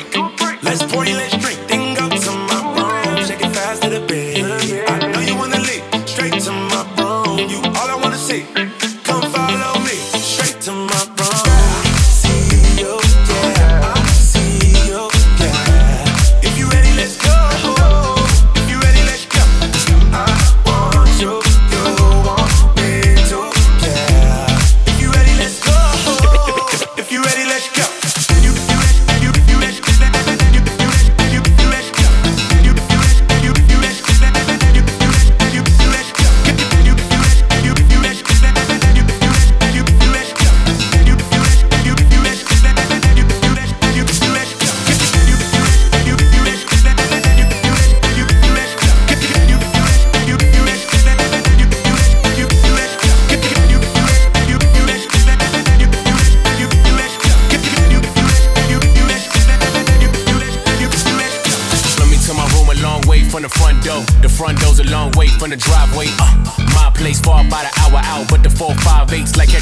freak. Let's party, let's drink. Thing up to my room. Shake it fast to the bed. I know you wanna leap straight to my room. You all I wanna see.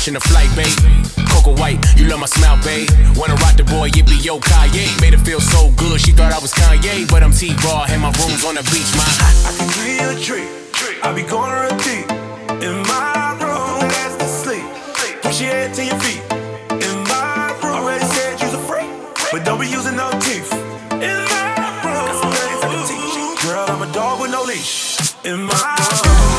Catching a flight, babe. Coco White, you love my smile, babe. Wanna rock the boy, it be yo Kanye. Made her feel so good, she thought I was Kanye. But I'm T-Raw, and my room's on the beach, my. I can give you a treat. I be going real deep. In my room, that's the sleep. Push your head to your feet. In my room, already said you's a freak. But don't be using no teeth. In my yeah.